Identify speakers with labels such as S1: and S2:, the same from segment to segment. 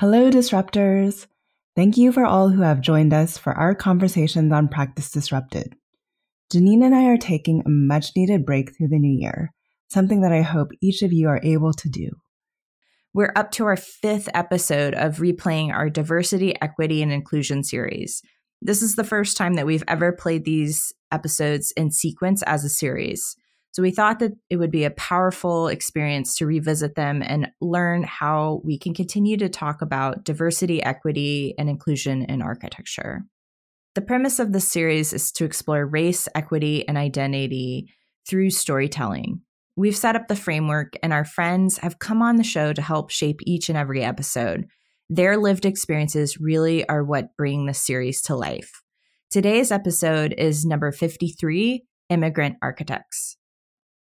S1: Hello, disruptors. Thank you for all who have joined us for our conversations on Practice Disrupted. Janine and I are taking a much needed break through the new year, something that I hope each of you are able to do.
S2: We're up to our fifth episode of replaying our diversity, equity, and inclusion series. This is the first time that we've ever played these episodes in sequence as a series. So we thought that it would be a powerful experience to revisit them and learn how we can continue to talk about diversity, equity, and inclusion in architecture. The premise of this series is to explore race, equity, and identity through storytelling. We've set up the framework, and our friends have come on the show to help shape each and every episode. Their lived experiences really are what bring the series to life. Today's episode is number 53 Immigrant Architects.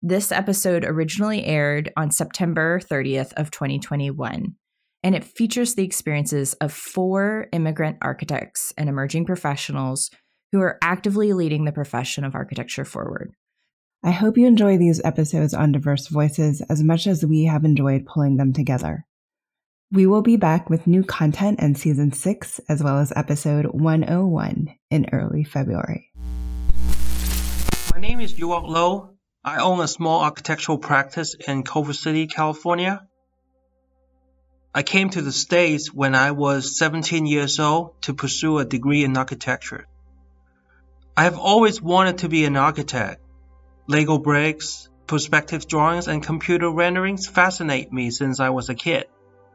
S2: This episode originally aired on September 30th of 2021, and it features the experiences of four immigrant architects and emerging professionals who are actively leading the profession of architecture forward.
S1: I hope you enjoy these episodes on diverse voices as much as we have enjoyed pulling them together. We will be back with new content in season 6 as well as episode 101 in early February.
S3: My name is Yuok Lo. I own a small architectural practice in Culver City, California. I came to the States when I was 17 years old to pursue a degree in architecture. I have always wanted to be an architect. Lego bricks, perspective drawings, and computer renderings fascinate me since I was a kid.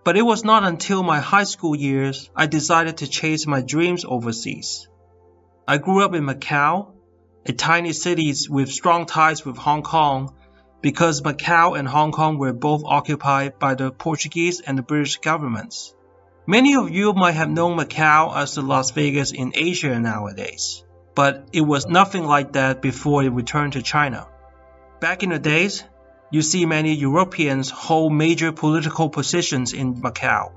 S3: But it was not until my high school years I decided to chase my dreams overseas. I grew up in Macau, a tiny city with strong ties with Hong Kong because Macau and Hong Kong were both occupied by the Portuguese and the British governments. Many of you might have known Macau as the Las Vegas in Asia nowadays but it was nothing like that before it returned to China. Back in the days, you see many Europeans hold major political positions in Macau.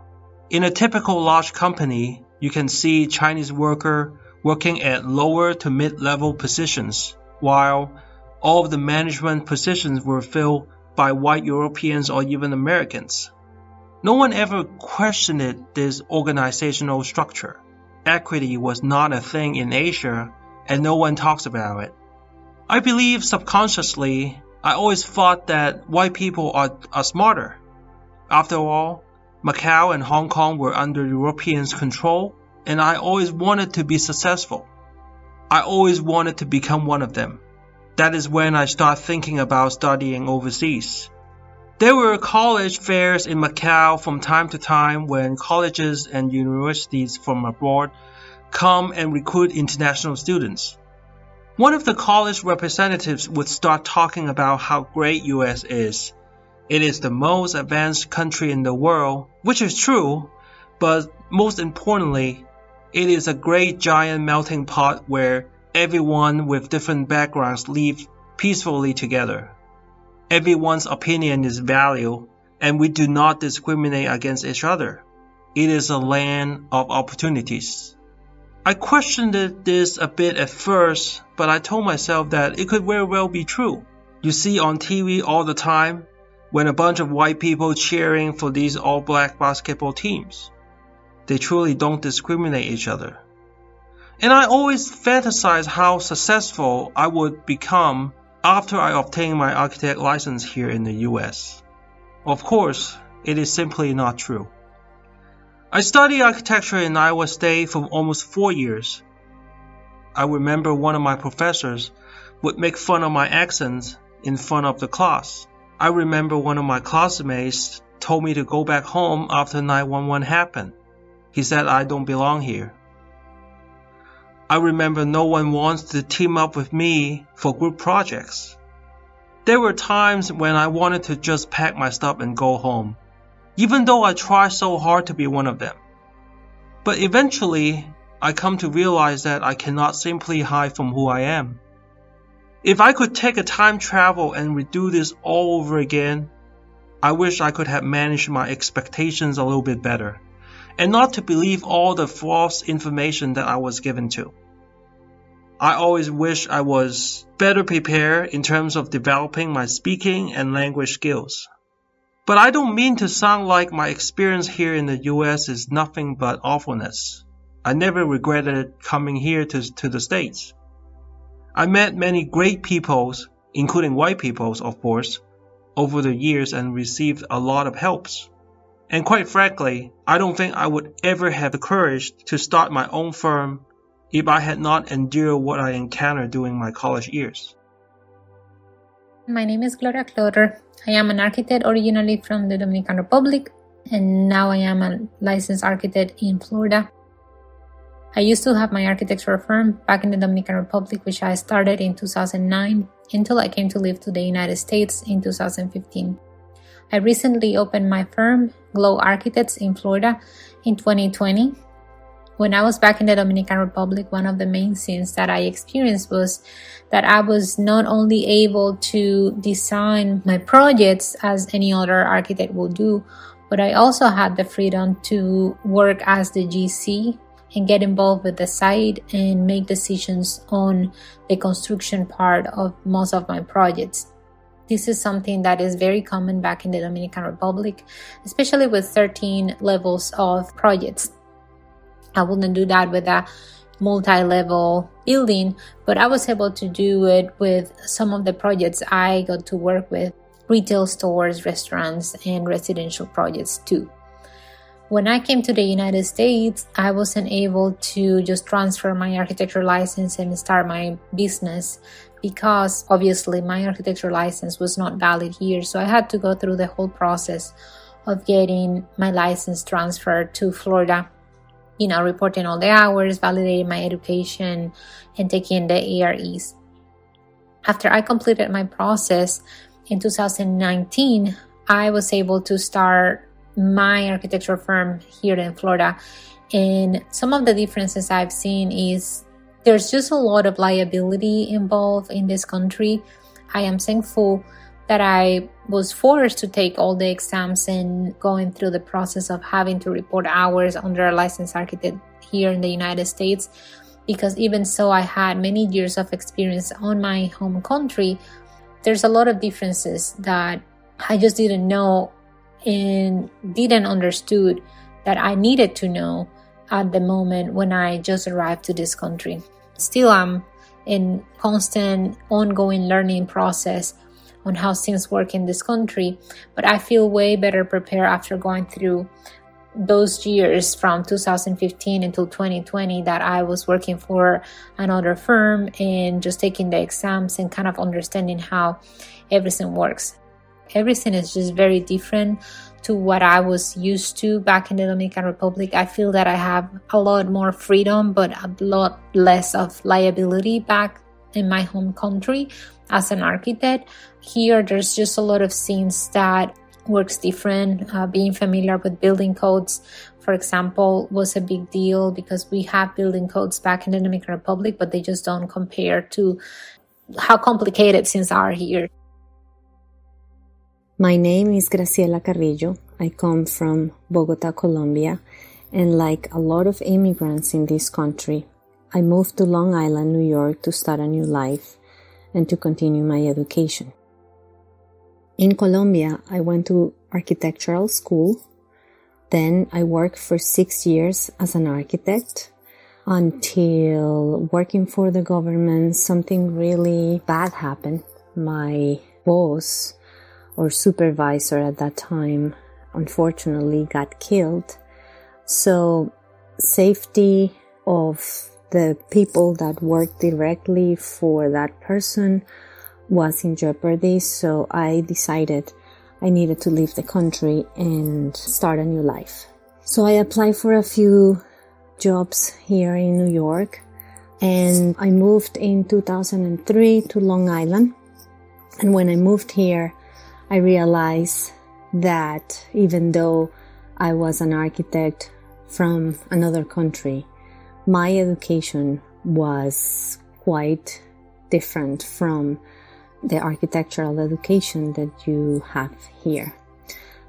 S3: In a typical large company, you can see Chinese worker working at lower to mid-level positions, while all of the management positions were filled by white Europeans or even Americans. No one ever questioned this organizational structure. Equity was not a thing in Asia and no one talks about it. I believe subconsciously, I always thought that white people are, are smarter. After all, Macau and Hong Kong were under Europeans' control, and I always wanted to be successful. I always wanted to become one of them. That is when I started thinking about studying overseas. There were college fairs in Macau from time to time when colleges and universities from abroad come and recruit international students. One of the college representatives would start talking about how great US is. It is the most advanced country in the world, which is true, but most importantly, it is a great giant melting pot where everyone with different backgrounds live peacefully together. Everyone's opinion is valued, and we do not discriminate against each other. It is a land of opportunities. I questioned this a bit at first, but I told myself that it could very well be true. You see on TV all the time when a bunch of white people cheering for these all black basketball teams. They truly don't discriminate each other. And I always fantasize how successful I would become after I obtain my architect license here in the US. Of course, it is simply not true. I studied architecture in Iowa State for almost four years. I remember one of my professors would make fun of my accents in front of the class. I remember one of my classmates told me to go back home after 911 happened. He said I don't belong here. I remember no one wants to team up with me for group projects. There were times when I wanted to just pack my stuff and go home even though I tried so hard to be one of them. But eventually, I come to realize that I cannot simply hide from who I am. If I could take a time travel and redo this all over again, I wish I could have managed my expectations a little bit better, and not to believe all the false information that I was given to. I always wish I was better prepared in terms of developing my speaking and language skills. But I don't mean to sound like my experience here in the US is nothing but awfulness. I never regretted coming here to, to the States. I met many great peoples, including white peoples, of course, over the years and received a lot of helps. And quite frankly, I don't think I would ever have the courage to start my own firm if I had not endured what I encountered during my college years.
S4: My name is Gloria Clotter. I am an architect originally from the Dominican Republic, and now I am a licensed architect in Florida. I used to have my architectural firm back in the Dominican Republic, which I started in 2009 until I came to live to the United States in 2015. I recently opened my firm, Glow Architects, in Florida in 2020 when I was back in the Dominican Republic, one of the main things that I experienced was that I was not only able to design my projects as any other architect will do, but I also had the freedom to work as the GC and get involved with the site and make decisions on the construction part of most of my projects. This is something that is very common back in the Dominican Republic, especially with 13 levels of projects I wouldn't do that with a multi-level building, but I was able to do it with some of the projects I got to work with, retail stores, restaurants, and residential projects too. When I came to the United States, I wasn't able to just transfer my architecture license and start my business because obviously my architecture license was not valid here. So I had to go through the whole process of getting my license transferred to Florida you know, reporting all the hours, validating my education, and taking the AREs. After I completed my process in 2019, I was able to start my architecture firm here in Florida. And some of the differences I've seen is there's just a lot of liability involved in this country. I am thankful that I was forced to take all the exams and going through the process of having to report hours under a licensed architect here in the United States. Because even so, I had many years of experience on my home country. There's a lot of differences that I just didn't know and didn't understood that I needed to know at the moment when I just arrived to this country. Still, I'm in constant ongoing learning process on how things work in this country, but I feel way better prepared after going through those years from 2015 until 2020 that I was working for another firm and just taking the exams and kind of understanding how everything works. Everything is just very different to what I was used to back in the Dominican Republic. I feel that I have a lot more freedom, but a lot less of liability back in my home country as an architect. Here, there's just a lot of things that works different. Uh, being familiar with building codes, for example, was a big deal because we have building codes back in the Dominican Republic, but they just don't compare to how complicated things are here.
S5: My name is Graciela Carrillo. I come from Bogota, Colombia, and like a lot of immigrants in this country, I moved to Long Island, New York to start a new life and to continue my education. In Colombia, I went to architectural school. Then I worked for six years as an architect until working for the government, something really bad happened. My boss or supervisor at that time, unfortunately, got killed. So safety of the people that work directly for that person was in jeopardy. So I decided I needed to leave the country and start a new life. So I applied for a few jobs here in New York and I moved in 2003 to Long Island. And when I moved here, I realized that even though I was an architect from another country, my education was quite different from the architectural education that you have here.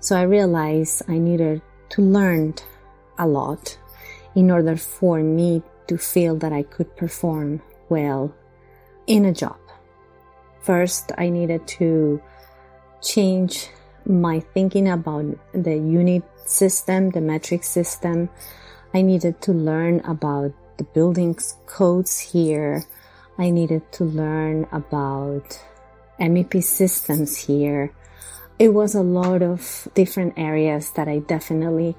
S5: So I realized I needed to learn a lot in order for me to feel that I could perform well in a job. First, I needed to change my thinking about the unit system, the metric system. I needed to learn about the buildings codes here. I needed to learn about MEP systems here. It was a lot of different areas that I definitely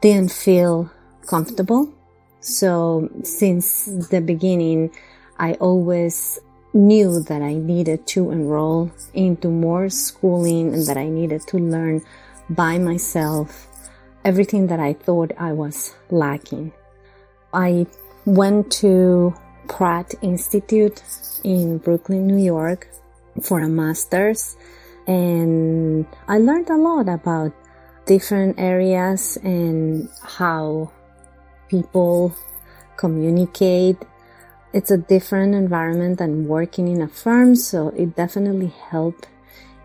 S5: didn't feel comfortable. So since the beginning, I always knew that I needed to enroll into more schooling and that I needed to learn by myself everything that I thought I was lacking. I went to Pratt Institute in Brooklyn, New York for a master's and I learned a lot about different areas and how people communicate. It's a different environment than working in a firm, so it definitely helped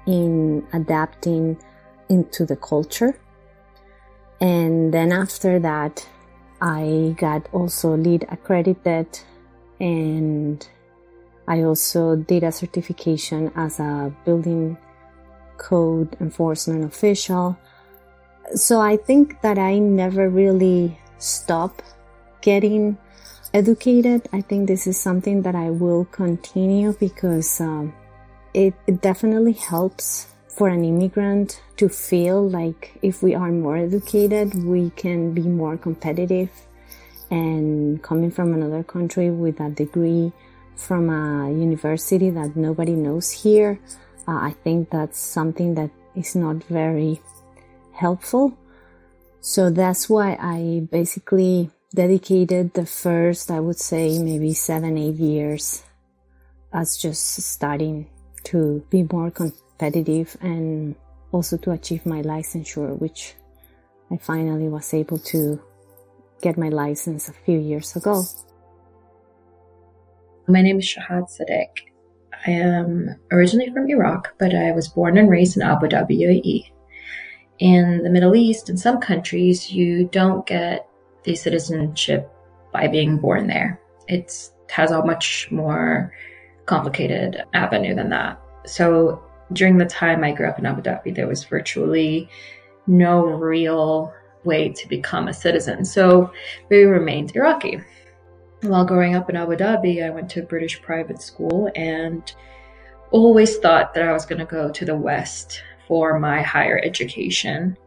S5: in adapting into the culture. And then after that, I got also LEED accredited and I also did a certification as a building code enforcement official. So I think that I never really stop getting educated. I think this is something that I will continue because um, it, it definitely helps for an immigrant to feel like if we are more educated, we can be more competitive. And coming from another country with a degree from a university that nobody knows here, uh, I think that's something that is not very helpful. So that's why I basically dedicated the first, I would say, maybe seven, eight years as just starting to be more competitive and also to achieve my licensure, which I finally was able to get my license a few years ago.
S6: My name is Shahad Sadiq. I am originally from Iraq, but I was born and raised in Abu Dhabi, UAE in the Middle East, in some countries, you don't get the citizenship by being born there. It has a much more complicated avenue than that. So during the time I grew up in Abu Dhabi, there was virtually no real way to become a citizen. So we remained Iraqi. While growing up in Abu Dhabi, I went to a British private school and always thought that I was going to go to the West for my higher education.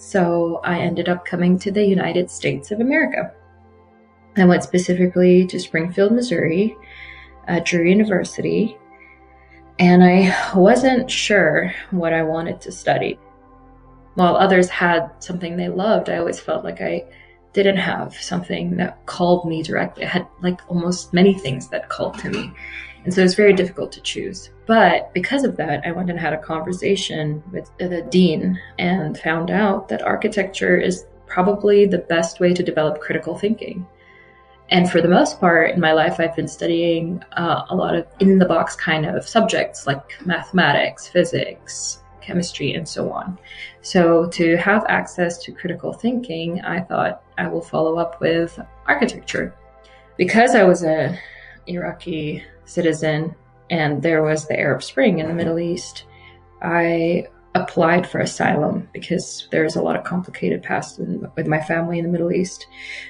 S6: So I ended up coming to the United States of America. I went specifically to Springfield, Missouri, at Drury University, and I wasn't sure what I wanted to study. While others had something they loved, I always felt like I didn't have something that called me directly. I had like almost many things that called to me. And so it's very difficult to choose. But because of that, I went and had a conversation with the dean and found out that architecture is probably the best way to develop critical thinking. And for the most part in my life, I've been studying uh, a lot of in the box kind of subjects like mathematics, physics, chemistry, and so on. So to have access to critical thinking, I thought I will follow up with architecture. Because I was a Iraqi citizen and there was the Arab Spring in the Middle East, I applied for asylum because there's a lot of complicated past in, with my family in the Middle East.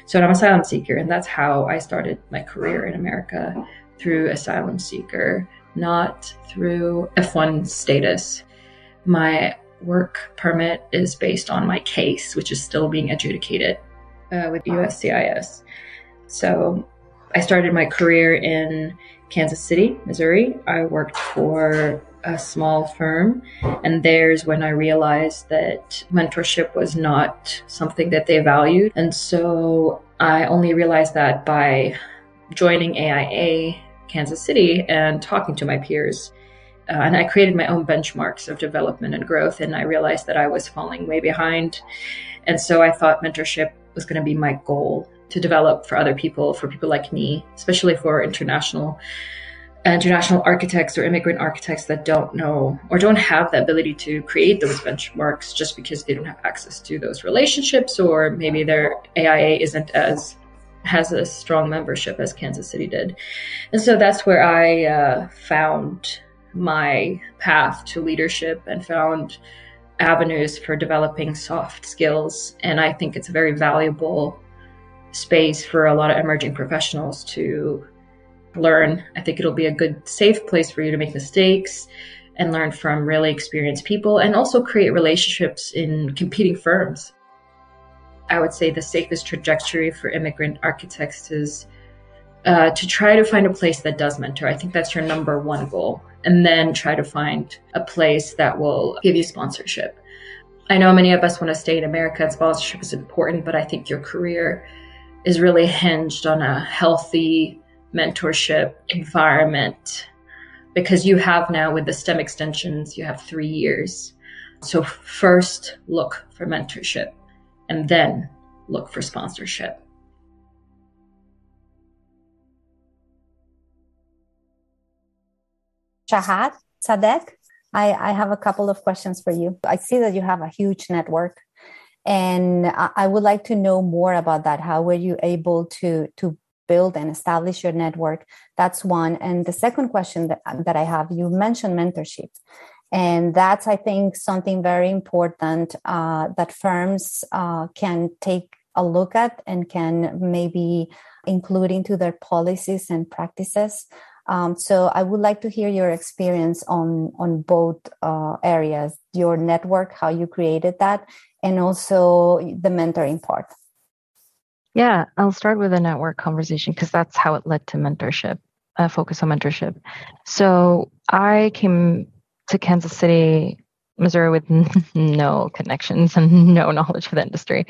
S6: So I'm an asylum seeker, and that's how I started my career in America through asylum seeker, not through F1 status. My work permit is based on my case, which is still being adjudicated uh, with USCIS. So I started my career in Kansas City, Missouri. I worked for a small firm, and there's when I realized that mentorship was not something that they valued. And so I only realized that by joining AIA Kansas City and talking to my peers. Uh, and I created my own benchmarks of development and growth, and I realized that I was falling way behind. And so I thought mentorship was going to be my goal to develop for other people, for people like me, especially for international international architects or immigrant architects that don't know or don't have the ability to create those benchmarks just because they don't have access to those relationships or maybe their AIA isn't as has a strong membership as Kansas City did. And so that's where I uh, found my path to leadership and found avenues for developing soft skills. And I think it's a very valuable space for a lot of emerging professionals to learn. I think it'll be a good, safe place for you to make mistakes and learn from really experienced people and also create relationships in competing firms. I would say the safest trajectory for immigrant architects is uh, to try to find a place that does mentor. I think that's your number one goal. And then try to find a place that will give you sponsorship. I know many of us want to stay in America and sponsorship is important, but I think your career is really hinged on a healthy mentorship environment because you have now with the STEM extensions, you have three years. So first look for mentorship and then look for sponsorship.
S7: Shahad, Sadiq, I, I have a couple of questions for you. I see that you have a huge network and I would like to know more about that. How were you able to, to build and establish your network? That's one. And the second question that, that I have, you mentioned mentorship. And that's, I think, something very important uh, that firms uh, can take a look at and can maybe include into their policies and practices. Um, so I would like to hear your experience on on both uh, areas, your network, how you created that, and also the mentoring part.
S8: Yeah, I'll start with a network conversation because that's how it led to mentorship, uh, focus on mentorship. So I came to Kansas City, Missouri with no connections and no knowledge of the industry.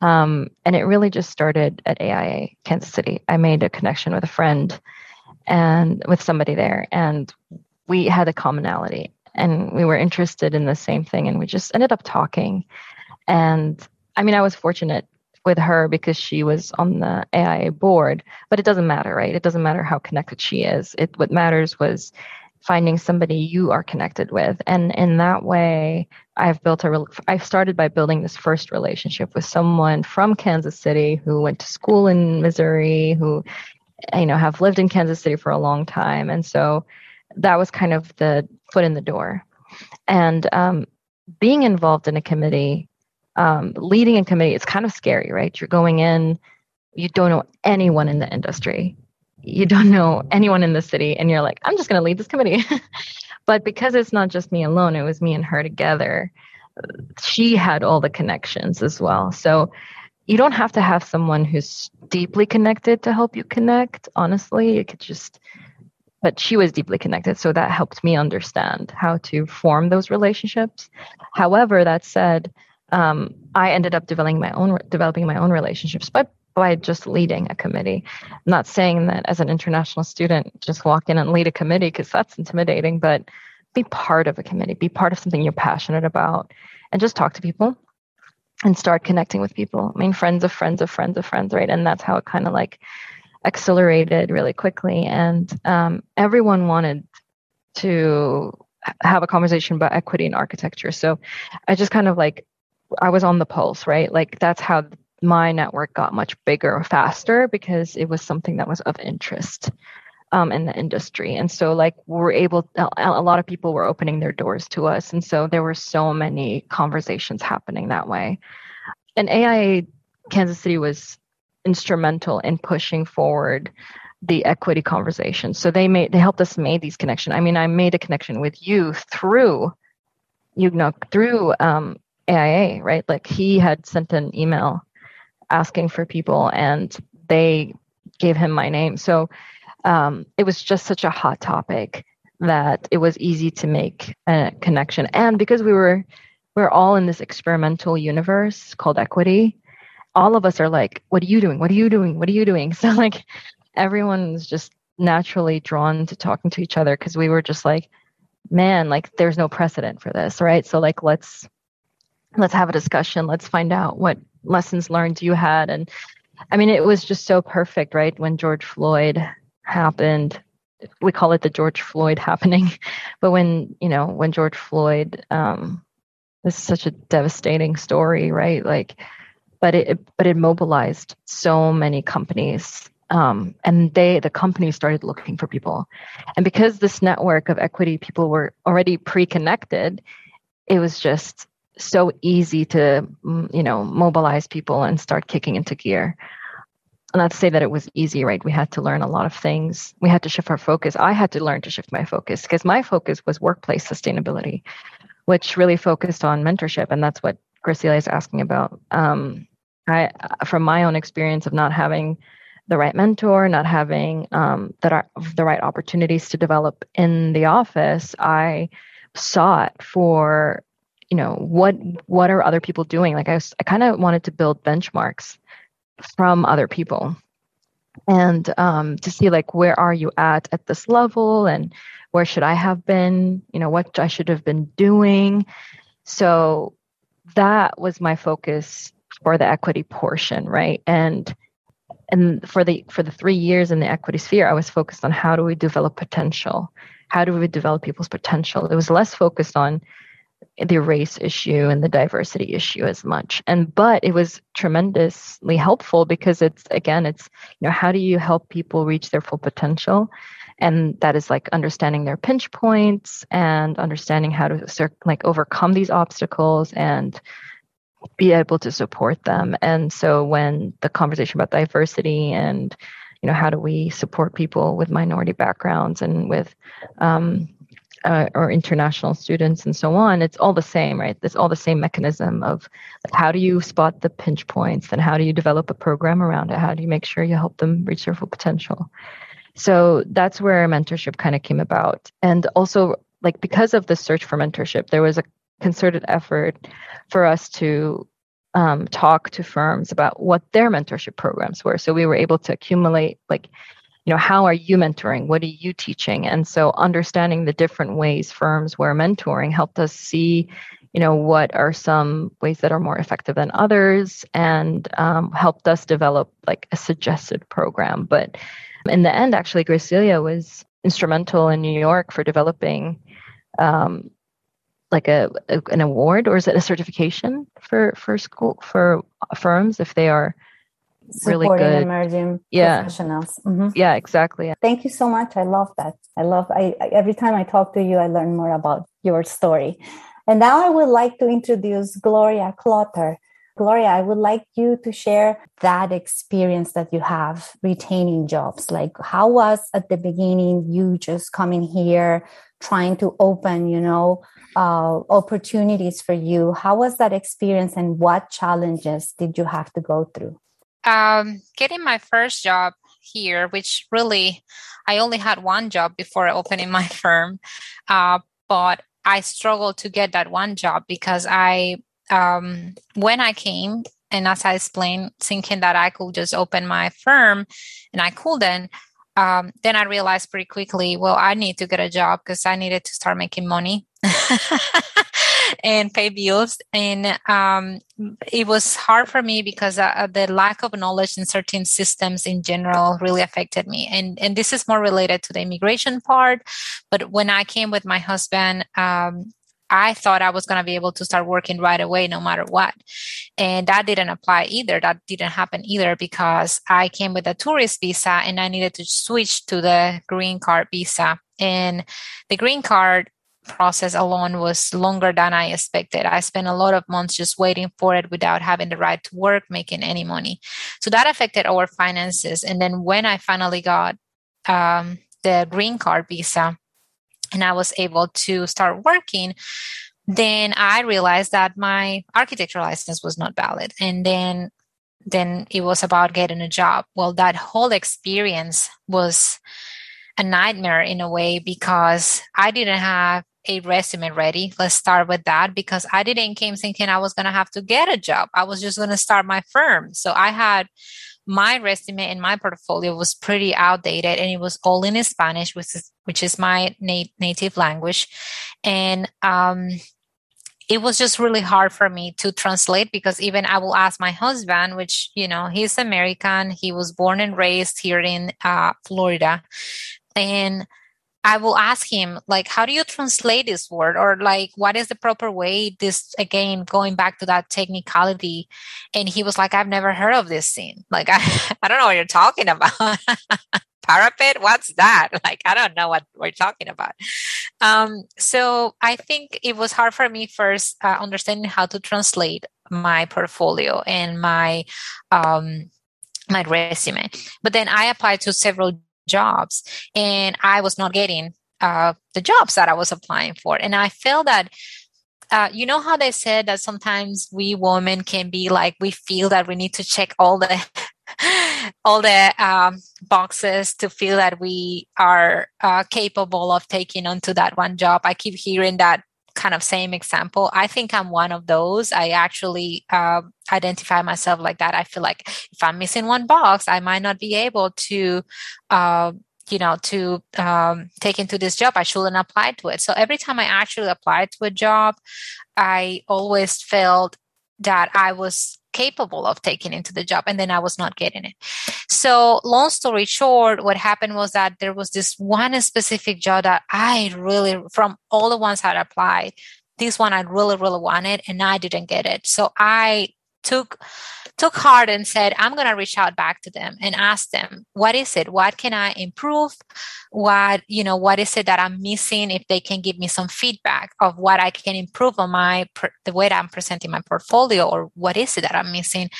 S8: Um, and it really just started at AIA, Kansas City. I made a connection with a friend and with somebody there and we had a commonality and we were interested in the same thing and we just ended up talking and i mean i was fortunate with her because she was on the aia board but it doesn't matter right? It doesn't matter how connected she is. It what matters was finding somebody you are connected with. And in that way i've built a i started by building this first relationship with someone from kansas city who went to school in missouri who you know have lived in Kansas City for a long time, and so that was kind of the foot in the door. And um, being involved in a committee, um, leading a committee, it's kind of scary, right? You're going in, you don't know anyone in the industry, you don't know anyone in the city, and you're like, I'm just going to lead this committee. but because it's not just me alone, it was me and her together. She had all the connections as well. So you don't have to have someone who's deeply connected to help you connect honestly you could just but she was deeply connected so that helped me understand how to form those relationships however that said um, i ended up developing my own developing my own relationships but by just leading a committee i'm not saying that as an international student just walk in and lead a committee because that's intimidating but be part of a committee be part of something you're passionate about and just talk to people and start connecting with people. I mean, friends of friends of friends of friends, right? And that's how it kind of like accelerated really quickly. And um, everyone wanted to have a conversation about equity in architecture. So I just kind of like, I was on the pulse, right? Like that's how my network got much bigger faster because it was something that was of interest um, in the industry. And so, like, we're able, a lot of people were opening their doors to us. And so, there were so many conversations happening that way. And AIA Kansas City was instrumental in pushing forward the equity conversation. So they made they helped us make these connections. I mean, I made a connection with you through you know through um, AIA, right? Like he had sent an email asking for people, and they gave him my name. So um, it was just such a hot topic that it was easy to make a connection. And because we were we're all in this experimental universe called equity, all of us are like, "What are you doing? What are you doing? What are you doing?" So like everyone's just naturally drawn to talking to each other because we were just like, "Man, like there's no precedent for this, right?" So like let's let's have a discussion. Let's find out what lessons learned you had. And I mean, it was just so perfect, right? When George Floyd happened. We call it the george floyd happening. But when you know when george floyd um this is such a devastating story right? Like but it but it mobilized so many companies um, and they the companies started looking for people. And because this network of equity people were already pre-connected it was just so easy to mm, you know mobilize people and start kicking into gear. Not to say that it was easy right? We had to learn a lot of things. We had to shift our focus. I had to learn to shift my focus because my focus was workplace sustainability which really focused on mentorship and that's what Graciela is asking about. Um, i from my own experience of not having the right mentor not having um, the, the right opportunities to develop in the office i sought for you know what what are other people doing? Like i, I kind of wanted to build benchmarks from other people and um, to see like where are you at at this level and where should i have been? You know what i should have been doing. So that was my focus for the equity portion right? And and for the for the three years in the equity sphere i was focused on how do we develop potential? How do we develop people's potential? It was less focused on the race issue and the diversity issue as much. And but it was tremendously helpful because it's again it's you know how do you help people reach their full potential? And that is like understanding their pinch points and understanding how to like overcome these obstacles and be able to support them. And so when the conversation about diversity and you know how do we support people with minority backgrounds and with um, uh, or international students and so on it's all the same right? It's all the same mechanism of how do you spot the pinch points and how do you develop a program around it? How do you make sure you help them reach their full potential? So that's where mentorship kind of came about. And also like because of the search for mentorship there was a concerted effort for us to um, talk to firms about what their mentorship programs were. So we were able to accumulate like you know how are you mentoring? What are you teaching? And so understanding the different ways firms were mentoring helped us see you know what are some ways that are more effective than others and um, helped us develop like a suggested program. But in the end actually graciela was instrumental in new york for developing um, like a, a, an award or is it a certification for for school for firms if they are really good
S7: emerging yeah. professionals.
S8: Mm-hmm. Yeah, exactly.
S7: Thank you so much. I love that. I love. I, I every time I talk to you, I learn more about your story. And now I would like to introduce Gloria Clotter. Gloria, I would like you to share that experience that you have retaining jobs. Like, how was at the beginning you just coming here, trying to open, you know, uh, opportunities for you? How was that experience, and what challenges did you have to go through?
S4: Um, getting my first job here, which really I only had one job before opening my firm, uh, but I struggled to get that one job because I, um, when I came, and as I explained, thinking that I could just open my firm, and I couldn't. Um, then I realized pretty quickly, well, I need to get a job because I needed to start making money. and pay bills. And um, it was hard for me because uh, the lack of knowledge in certain systems in general really affected me. And and this is more related to the immigration part. But when I came with my husband, um, I thought I was going to be able to start working right away, no matter what. And that didn't apply either. That didn't happen either because I came with a tourist visa and I needed to switch to the green card visa. And the green card process alone was longer than I expected. I spent a lot of months just waiting for it without having the right to work, making any money. So that affected our finances. And then when I finally got um, the green card visa and I was able to start working, then I realized that my architecture license was not valid. And then then it was about getting a job. Well, that whole experience was a nightmare in a way because I didn't have a resume ready. Let's start with that because I didn't came thinking I was going to have to get a job. I was just going to start my firm. So I had my resume and my portfolio was pretty outdated and it was all in Spanish, which is, which is my na- native language. And, um, it was just really hard for me to translate because even I will ask my husband, which, you know, he's American. He was born and raised here in uh, Florida. And I will ask him, like, how do you translate this word? Or, like, what is the proper way? This, again, going back to that technicality. And he was like, I've never heard of this scene. Like, I, I don't know what you're talking about. parapet? What's that? Like, I don't know what we're talking about. Um, so I think it was hard for me first uh, understanding how to translate my portfolio and my um, my resume. But then I applied to several jobs, and I was not getting uh, the jobs that I was applying for, and I felt that uh, you know how they said that sometimes we women can be like we feel that we need to check all the all the um, boxes to feel that we are uh, capable of taking onto that one job. I keep hearing that kind of same example. I think i'm one of those. I actually uh, identify myself like that. I feel like if i'm missing one box i might not be able to uh, you know to um, take into this job. I shouldn't apply to it. So every time i actually applied to a job i always felt that i was capable of taking into the job and then i was not getting it. So long story short what happened was that there was this one specific job that i really from all the ones that applied this one i really really wanted and i didn't get it. So i took took heart and said i'm going to reach out back to them and ask them what is it? What can i improve? What you know what is it that i'm missing? If they can give me some feedback of what i can improve on my the way that i'm presenting my portfolio or what is it that i'm missing.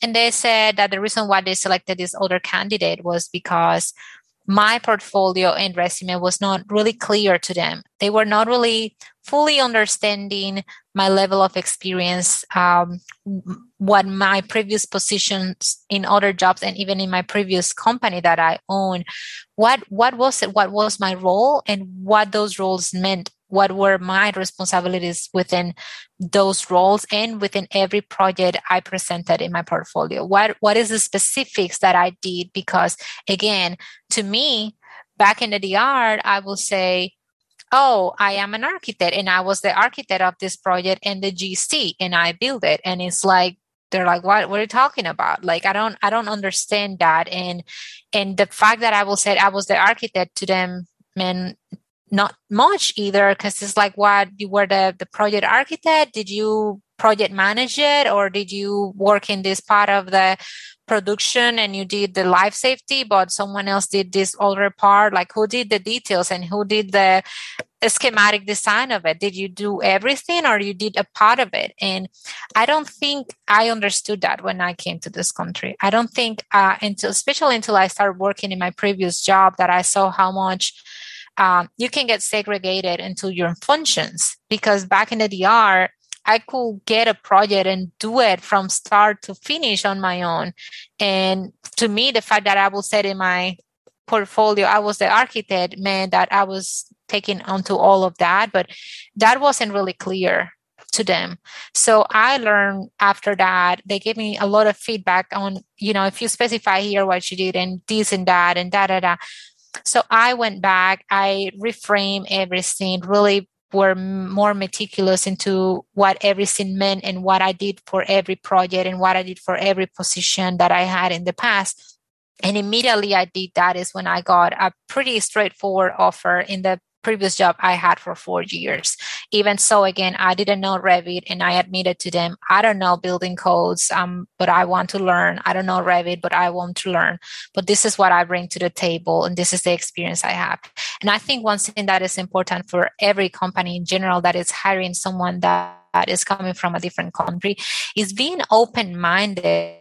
S4: And they said that the reason why they selected this other candidate was because my portfolio and resume was not really clear to them. They were not really fully understanding my level of experience, um, what my previous positions in other jobs, and even in my previous company that I own, what what was it? What was my role, and what those roles meant what were my responsibilities within those roles and within every project I presented in my portfolio. What what is the specifics that I did? Because again, to me, back in the DR, I will say, oh, I am an architect and I was the architect of this project and the GC and I built it. And it's like they're like what what are you talking about like i don't i don't understand that and and the fact that i will say i was the architect to them meant not much either because it's like what you were the, the project architect did you project manage it or did you work in this part of the production and you did the life safety but someone else did this other part? Like who did the details and who did the schematic design of it? Did you do everything or you did a part of it? And i don't think i understood that when i came to this country. I don't think uh, until especially until i started working in my previous job that i saw how much um, you can get segregated into your functions because back in the DR, I could get a project and do it from start to finish on my own. And to me, the fact that I was set in my portfolio, I was the architect, meant that I was taking onto all of that, but that wasn't really clear to them. So I learned after that, they gave me a lot of feedback on, you know, if you specify here what you did and this and that and da da da. So I went back, I reframed everything, really were more meticulous into what everything meant and what I did for every project and what I did for every position that I had in the past. And immediately I did that is when I got a pretty straightforward offer in the previous job I had for four years. Even so, again, I didn't know Revit and I admitted to them, I don't know building codes, um, but I want to learn. I don't know Revit, but I want to learn. But this is what I bring to the table and this is the experience I have. And I think one thing that is important for every company in general that is hiring someone that is coming from a different country is being open minded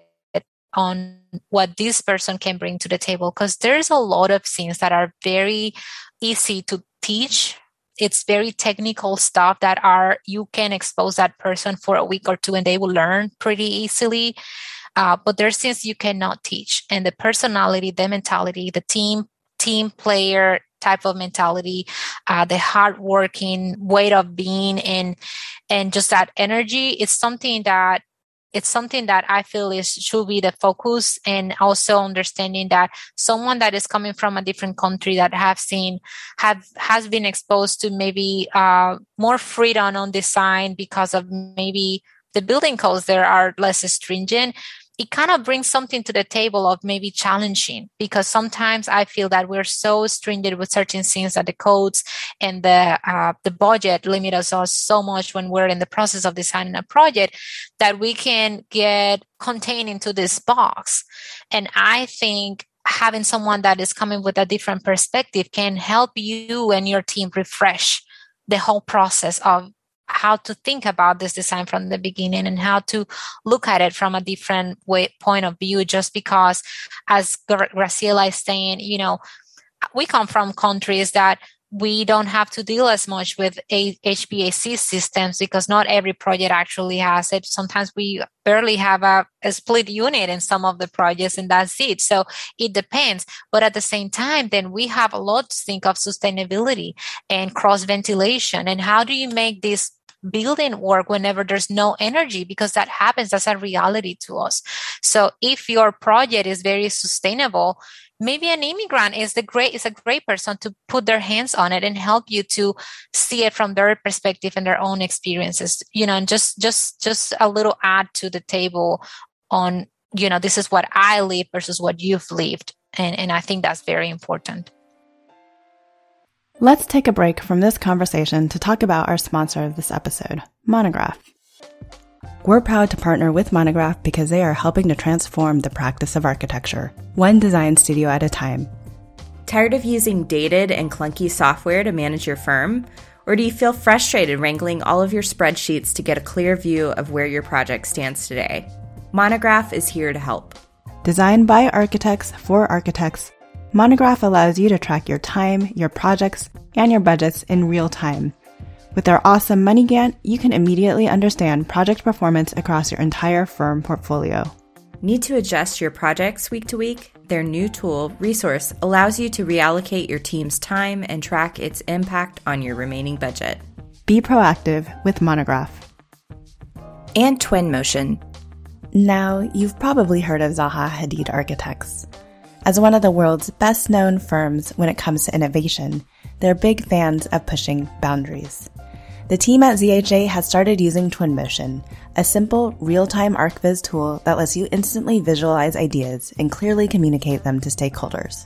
S4: on what this person can bring to the table because there's a lot of things that are very easy to teach it's very technical stuff that are you can expose that person for a week or two and they will learn pretty easily. Uh, but there's things you cannot teach. And the personality the mentality the team team player type of mentality uh, the hardworking way of being and and just that energy is something that it's something that I feel is should be the focus and also understanding that someone that is coming from a different country that have seen have has been exposed to maybe uh, more freedom on design because of maybe the building codes there are less stringent it kind of brings something to the table of maybe challenging because sometimes I feel that we're so stringent with certain things that the codes and the uh, the budget limit us so much when we're in the process of designing a project that we can get contained into this box. And I think having someone that is coming with a different perspective can help you and your team refresh the whole process of how to think about this design from the beginning and how to look at it from a different way point of view just because as graciela is saying you know we come from countries that we don't have to deal as much with HVAC systems because not every project actually has it. Sometimes we barely have a, a, split unit in some of the projects, and that's it. So it depends. But at the same time, then we have a lot to think of sustainability and cross ventilation. And how do you make this building work whenever there's no energy because that happens as a reality to us. So if your project is very sustainable maybe an immigrant is the great is a great person to put their hands on it and help you to see it from their perspective and their own experiences you know and just just just a little add to the table on you know this is what i live versus what you've lived. And and i think that's very important
S1: let's take a break from this conversation to talk about our sponsor of this episode monograph we're proud to partner with Monograph because they are helping to transform the practice of architecture, one design studio at a time.
S2: Tired of using dated and clunky software to manage your firm? Or do you feel frustrated wrangling all of your spreadsheets to get a clear view of where your project stands today? Monograph is here to help.
S1: Designed by architects for architects, Monograph allows you to track your time, your projects, and your budgets in real time with their awesome Money Gantt, you can immediately understand project performance across your entire firm portfolio.
S2: Need to adjust your projects week to week? Their new tool, Resource, allows you to reallocate your team's time and track its impact on your remaining budget.
S1: Be proactive with Monograph.
S2: And Twinmotion.
S1: Now, you've probably heard of Zaha Hadid Architects. As one of the world's best known firms when it comes to innovation, they're big fans of pushing boundaries. The team at ZHA has started using Twinmotion, a simple, real-time ArchViz tool that lets you instantly visualize ideas and clearly communicate them to stakeholders.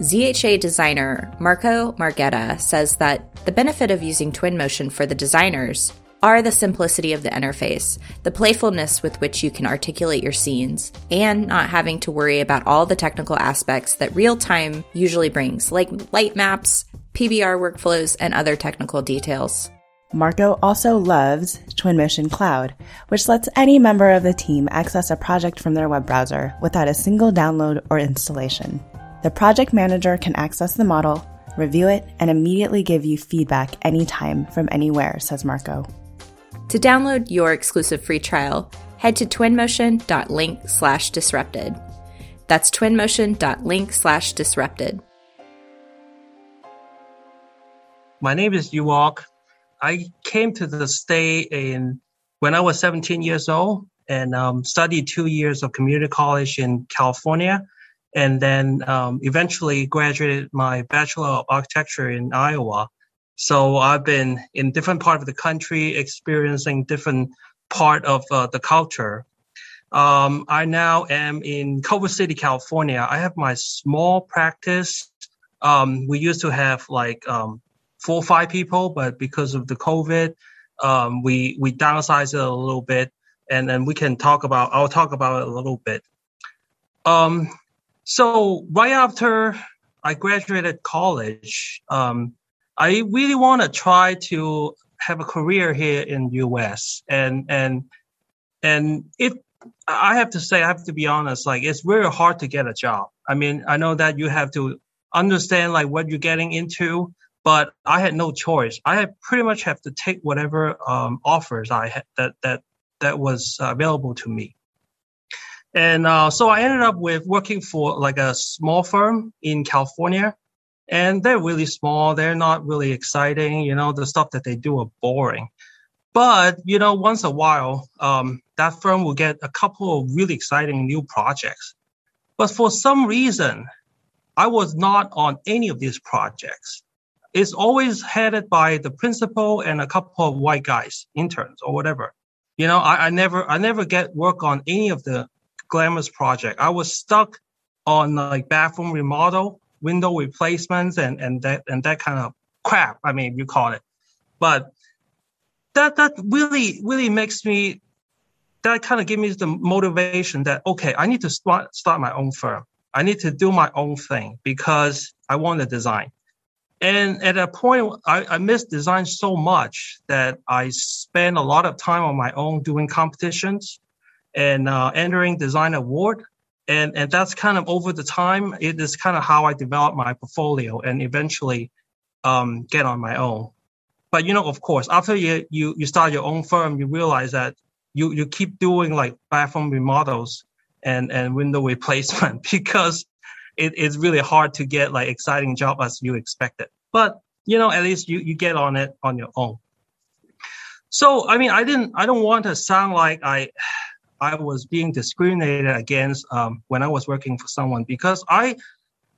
S2: ZHA designer Marco Margetta says that the benefit of using Twinmotion for the designers are the simplicity of the interface, the playfulness with which you can articulate your scenes, and not having to worry about all the technical aspects that real time usually brings, like light maps, PBR workflows, and other technical details.
S1: Marco also loves Twinmotion Cloud, which lets any member of the team access a project from their web browser without a single download or installation. The project manager can access the model, review it, and immediately give you feedback anytime from anywhere, says Marco.
S2: To download your exclusive free trial, head to twinmotion.link slash disrupted. That's twinmotion.link slash disrupted.
S3: My name is Yuok. I came to the state in when I was 17 years old and um, studied two years of community college in California, and then um, eventually graduated my bachelor of architecture in Iowa. So I've been in different part of the country, experiencing different part of uh, the culture. Um, I now am in Culver City, California. I have my small practice. Um, we used to have like um, four or five people, but because of the COVID, um, we we downsized it a little bit, and then we can talk about. I'll talk about it a little bit. Um, so right after I graduated college, um, I really want to try to have a career here in U.S. and and and it. I have to say, I have to be honest. Like it's very hard to get a job. I mean, I know that you have to understand like what you're getting into but I had no choice. I had pretty much have to take whatever um, offers I had that that that was available to me. And uh, so I ended up with working for like a small firm in California, and they're really small. They're not really exciting. You know, the stuff that they do are boring. But you know, once a while, um, that firm will get a couple of really exciting new projects. But for some reason, I was not on any of these projects it's always headed by the principal and a couple of white guys, interns or whatever. You know, I, I never I never get work on any of the glamorous project. I was stuck on like bathroom remodel, window replacements, and and that and that kind of crap. I mean, you call it, but that that really really makes me that kind of gives me the motivation that okay, I need to start start my own firm. I need to do my own thing because I want to design. And at a point, I, I missed design so much that I spent a lot of time on my own doing competitions and uh, entering design award. And, and that's kind of over the time, it is kind of how I develop my portfolio and eventually um, get on my own. But you know, of course, after you, you, you start your own firm, you realize that you, you keep doing like bathroom remodels and, and window replacement because it, it's really hard to get like exciting job as you expected. But you know, at least you, you get on it on your own. So I mean, I didn't I don't want to sound like I I was being discriminated against um, when I was working for someone because I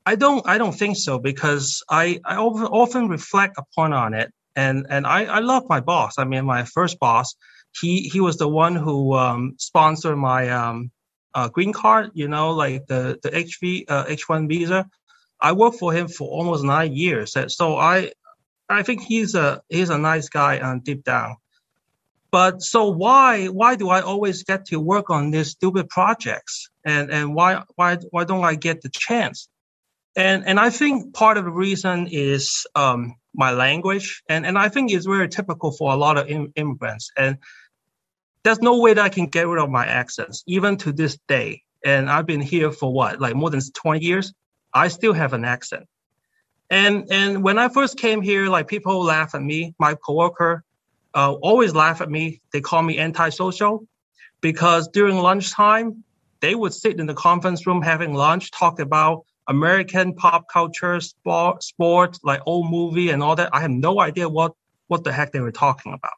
S3: I don't I don't think so because I I often reflect upon on it and and I, I love my boss. I mean, my first boss, he he was the one who um, sponsored my um, uh, green card. You know, like the the HV uh, H1 visa. I worked for him for almost nine years, so I I think he's a he's a nice guy and uh, deep down. But so why why do I always get to work on these stupid projects and and why why why don't I get the chance? And and I think part of the reason is um, my language, and and I think it's very typical for a lot of Im- immigrants. And there's no way that I can get rid of my accents, even to this day. And I've been here for what, like more than 20 years. I still have an accent. And and when I first came here, like people laugh at me. My coworker uh, always laugh at me. They call me antisocial because during lunchtime they would sit in the conference room having lunch, talk about American pop culture, sport, sport, like old movie and all that. I have no idea what what the heck they were talking about.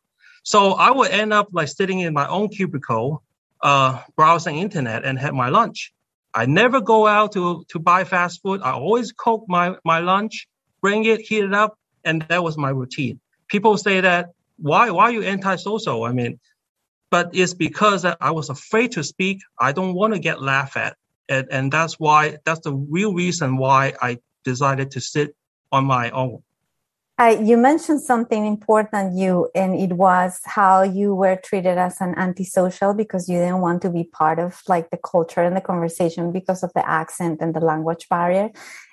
S3: So I would end up like sitting in my own cubicle, uh, browsing internet and have my lunch. I never go out to to buy fast food. I always cook my my lunch, bring it, heat it up, and that was my routine. People say that why why are you antisocial? I mean, but it's because I was afraid to speak. I don't want to get laughed at and, and that's why that's the real reason why I decided to sit on my own.
S5: Uh, you mentioned something important, you, and it was how you were treated as an antisocial because you didn't want to be part of like the culture and the conversation because of the accent and the language barrier.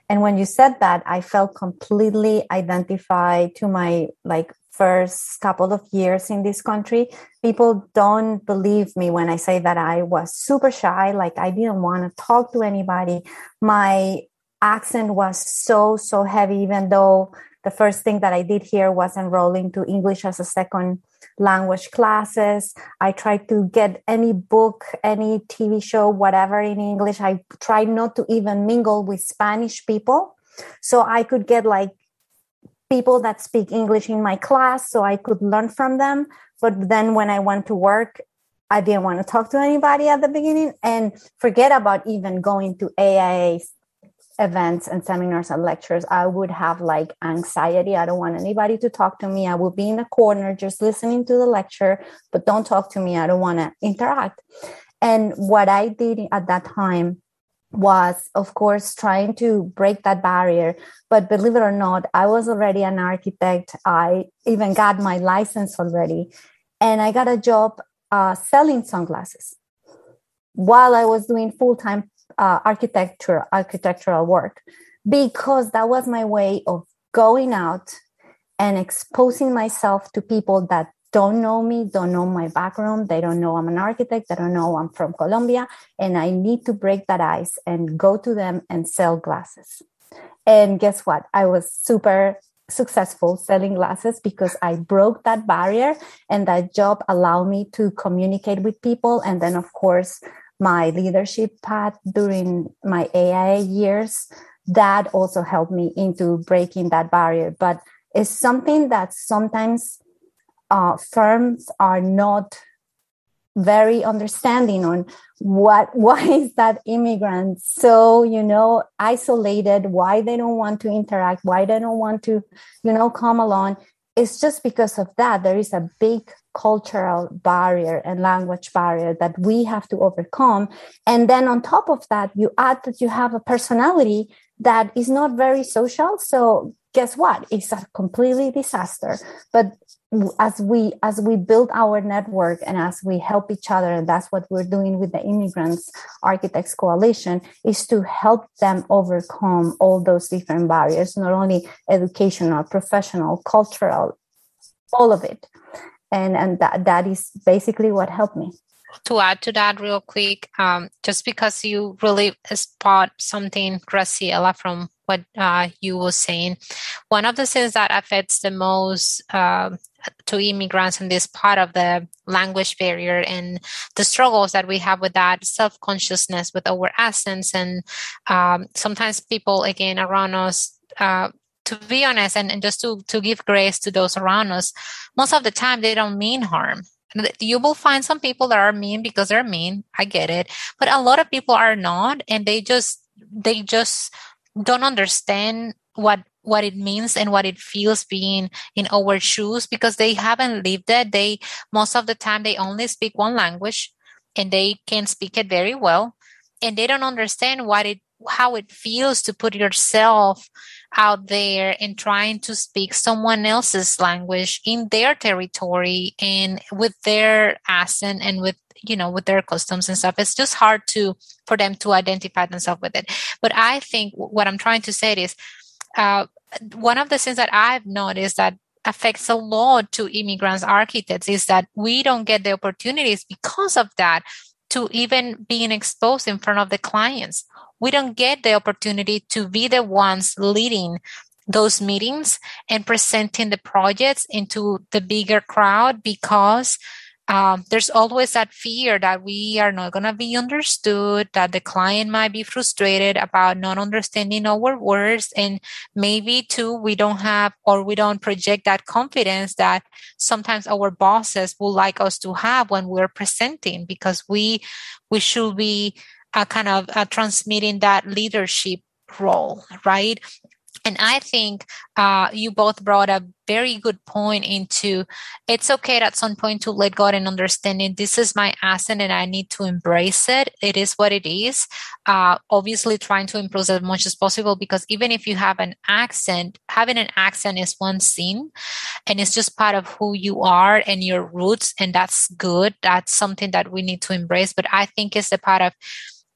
S5: And when you said that, I felt completely identified to my like first couple of years in this country, people don't believe me when I say that I was super shy. Like I didn't want to talk to anybody. My accent was so, so heavy, even though the first thing that I did here was enroll into English as a second language classes. I tried to get any book, any TV show, whatever in English. I tried not to even mingle with Spanish people. So I could get like people that speak English in my class so I could learn from them. But then when I went to work, I didn't want to talk to anybody at the beginning and forget about even going to AIA events and seminars and lectures. I would have like anxiety. I don't want anybody to talk to me. I will be in a corner just listening to the lecture, but don't talk to me. I don't want to interact. And what I did at that time was of course trying to break that barrier. But believe it or not i was already an architect. I even got my license already. And i got a job uh, selling sunglasses while i was doing full-time uh, architecture architectural work because that was my way of going out and exposing myself to people that don't know me, don't know my background. They don't know I'm an architect. They don't know I'm from Colombia. And I need to break that ice and go to them and sell glasses. And guess what? I was super successful selling glasses because I broke that barrier and that job allowed me to communicate with people. And then, of course, my leadership path during my AIA years, that also helped me into breaking that barrier. But it's something that sometimes uh, firms are not very understanding on what why is that immigrant so you know isolated? Why they don't want to interact? Why they don't want to you know come along? It's just because of that there is a big cultural barrier and language barrier that we have to overcome. And then on top of that you add that you have a personality that is not very social. So guess what? It's a completely disaster. But as we as we build our network and as we help each other and that's what we're doing with the immigrants architects coalition is to help them overcome all those different barriers not only educational professional cultural all of it. And and that that is basically what helped me.
S4: To add to that real quick um, just because you really spot something graciela from what uh, you were saying one of the things that affects the most uh, to immigrants in this part of the language barrier and the struggles that we have with that self-consciousness with our accents and um, sometimes people again around us uh, to be honest and, and just to, to give grace to those around us most of the time they don't mean harm. You will find some people that are mean because they're mean. I get it. But a lot of people are not and they just they just don't understand what what it means and what it feels being in our shoes because they haven't lived it. They most of the time they only speak one language and they can speak it very well. And they don't understand what it how it feels to put yourself out there and trying to speak someone else's language in their territory and with their accent and with you know with their customs and stuff. It's just hard to for them to identify themselves with it. But i think what i'm trying to say is uh, one of the things that I've noticed that affects a lot to immigrants architects is that we don't get the opportunities because of that to even being exposed in front of the clients. We don't get the opportunity to be the ones leading those meetings and presenting the projects into the bigger crowd because um, there's always that fear that we are not going to be understood, that the client might be frustrated about not understanding our words. And maybe too, we don't have or we don't project that confidence that sometimes our bosses would like us to have when we're presenting because we, we should be uh, kind of uh, transmitting that leadership role, right? And I think uh, you both brought a very good point into it's okay at some point to let go and understanding this is my asset and I need to embrace it. It is what it is. Uh, obviously, trying to improve as much as possible because even if you have an accent, having an accent is one thing and it's just part of who you are and your roots. And that's good. That's something that we need to embrace. But I think it's the part of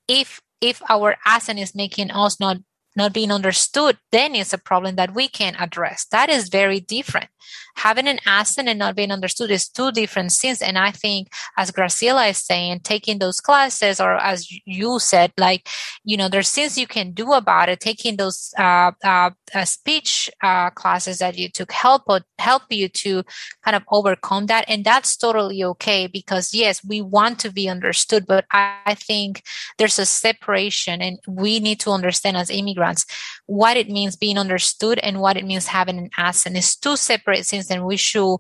S4: if if our accent is making us not not being understood, then it's a problem that we can address. That is very different. Having an accent and not being understood is two different things. And I think, as Graciela is saying, taking those classes, or as you said, like, you know, there's things you can do about it. Taking those uh, uh, uh, speech uh, classes that you took help help you to kind of overcome that, and that's totally okay. Because yes, we want to be understood, but I, I think there's a separation, and we need to understand as immigrants immigrants, what it means being understood and what it means having an accent is two separate things, and we should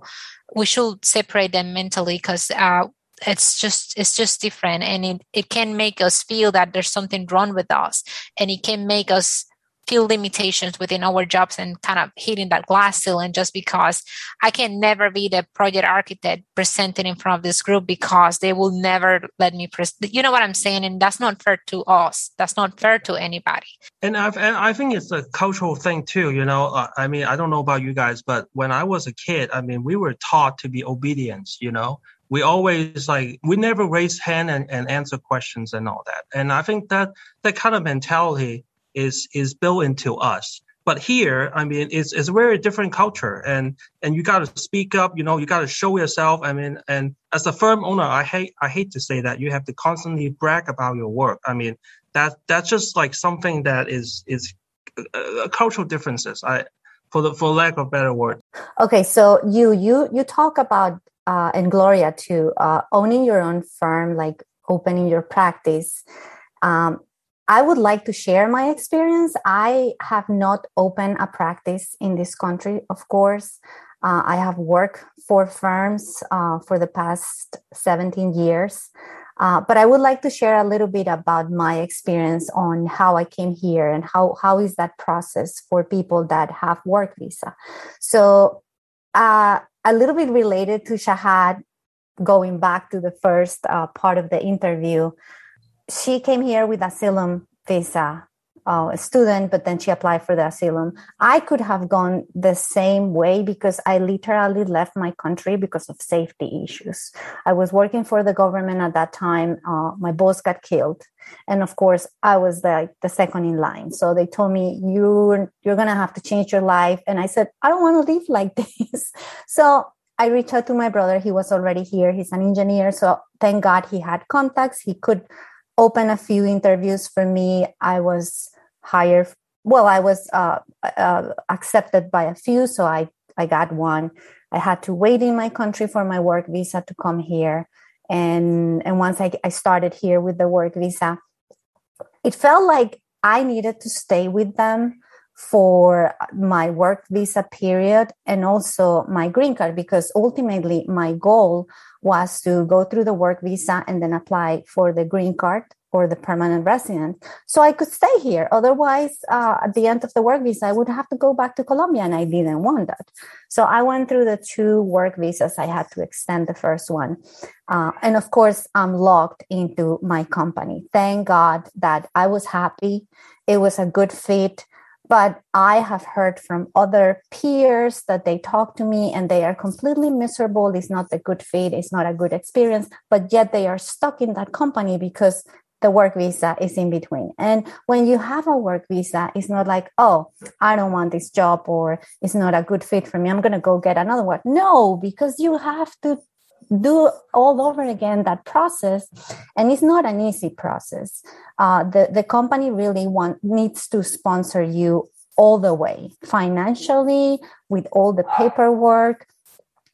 S4: we should separate them mentally because uh, it's just it's just different, and it it can make us feel that there's something wrong with us, and it can make us feel limitations within our jobs and kind of hitting that glass ceiling just because I can never be the project architect presenting in front of this group because they will never let me present. You know what I'm saying? And that's not fair to us. That's not fair to anybody.
S3: And, I've, and I think it's a cultural thing too. You know, uh, I mean, I don't know about you guys, but when I was a kid, I mean, we were taught to be obedient, you know, we always like we never raise hand and, and answer questions and all that and i think that that kind of mentality is is built into us. But here, I mean, it's it's a very different culture, and and you got to speak up. You know, you got to show yourself. I mean, and as a firm owner, I hate I hate to say that you have to constantly brag about your work. I mean, that that's just like something that is is uh, cultural differences. I for the for lack of better word.
S5: Okay, so you you you talk about uh, and Gloria too, uh, owning your own firm, like opening your practice. Um, I would like to share my experience. I have not opened a practice in this country, of course. Uh, I have worked for firms uh, for the past 17 years. Uh, but I would like to share a little bit about my experience on how I came here and how, how is that process for people that have work visa. So uh, a little bit related to Shahad, going back to the first uh, part of the interview, she came here with asylum visa uh, a student, but then she applied for the asylum. I could have gone the same way because I literally left my country because of safety issues. I was working for the government at that time. Uh, my boss got killed, and of course, I was the the second in line. So they told me you you're gonna have to change your life, and I said I don't want to live like this. so I reached out to my brother. He was already here. He's an engineer, so thank God he had contacts. He could open a few interviews for me. I was hired. Well, I was uh, uh, accepted by a few, so I I got one. I had to wait in my country for my work visa to come here, and and once I, I started here with the work visa, it felt like I needed to stay with them for my work visa period and also my green card because ultimately my goal was to go through the work visa and then apply for the green card or the permanent resident so i could stay here. Otherwise uh, at the end of the work visa i would have to go back to colombia and i didn't want that. So i went through the two work visas. I had to extend the first one. Uh, and of course i'm locked into my company. Thank god that i was happy. It was a good fit but I have heard from other peers that they talk to me and they are completely miserable. It's not a good fit, it's not a good experience, but yet they are stuck in that company because the work visa is in between. And when you have a work visa, it's not like, oh, I don't want this job or it's not a good fit for me. I'm going to go get another one. No, because you have to do all over again that process and it's not an easy process. Uh, the, the company really want needs to sponsor you all the way financially with all the paperwork.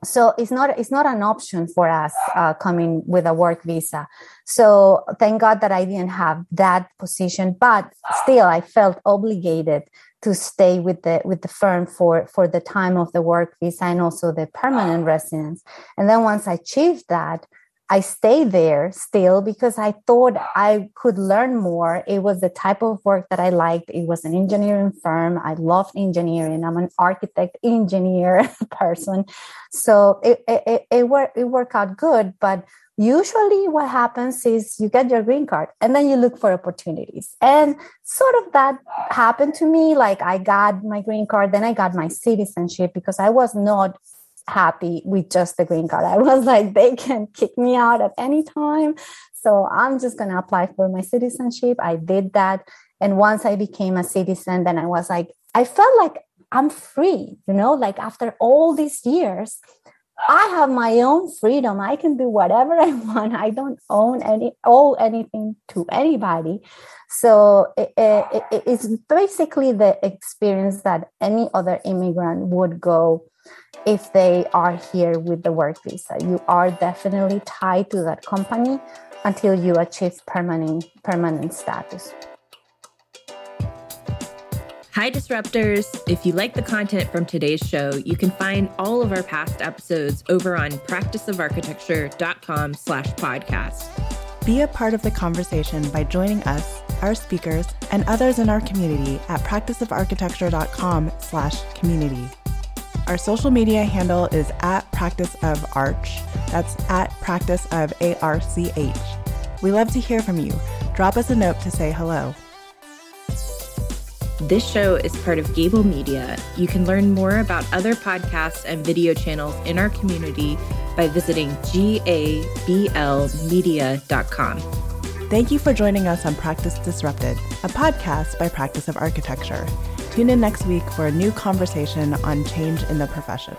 S5: So it's not it's not an option for us uh, coming with a work visa. So thank god that i didn't have that position but still i felt obligated to stay with the with the firm for for the time of the work visa and also the permanent residence. And then once i achieved that i stayed there still because i thought i could learn more. It was the type of work that i liked. It was an engineering firm. I loved engineering. I'm an architect engineer person. So it it, it, it, worked, it worked out good but usually what happens is you get your green card and then you look for opportunities. And sort of that happened to me like i got my green card then i got my citizenship because i was not happy with just the green card. I was like they can kick me out at any time. So i'm just going to apply for my citizenship. I did that. And once i became a citizen then i was like i felt like i'm free you know like after all these years I have my own freedom. I can do whatever I want. I don't own any owe anything to anybody. So it, it, it's basically the experience that any other immigrant would go if they are here with the work visa. You are definitely tied to that company until you achieve permanent permanent status.
S2: Hi, Disruptors. If you like the content from today's show, you can find all of our past episodes over on practiceofarchitecture.com slash podcast.
S1: Be a part of the conversation by joining us, our speakers, and others in our community at practiceofarchitecture.com slash community. Our social media handle is at practice of arch. That's at practice of A-R-C-H. We love to hear from you. Drop us a note to say hello.
S2: This show is part of Gabl Media. You can learn more about other podcasts and video channels in our community by visiting gablmedia.com.
S1: Thank you for joining us on Practice Disrupted, a podcast by Practice of Architecture. Tune in next week for a new conversation on change in the profession.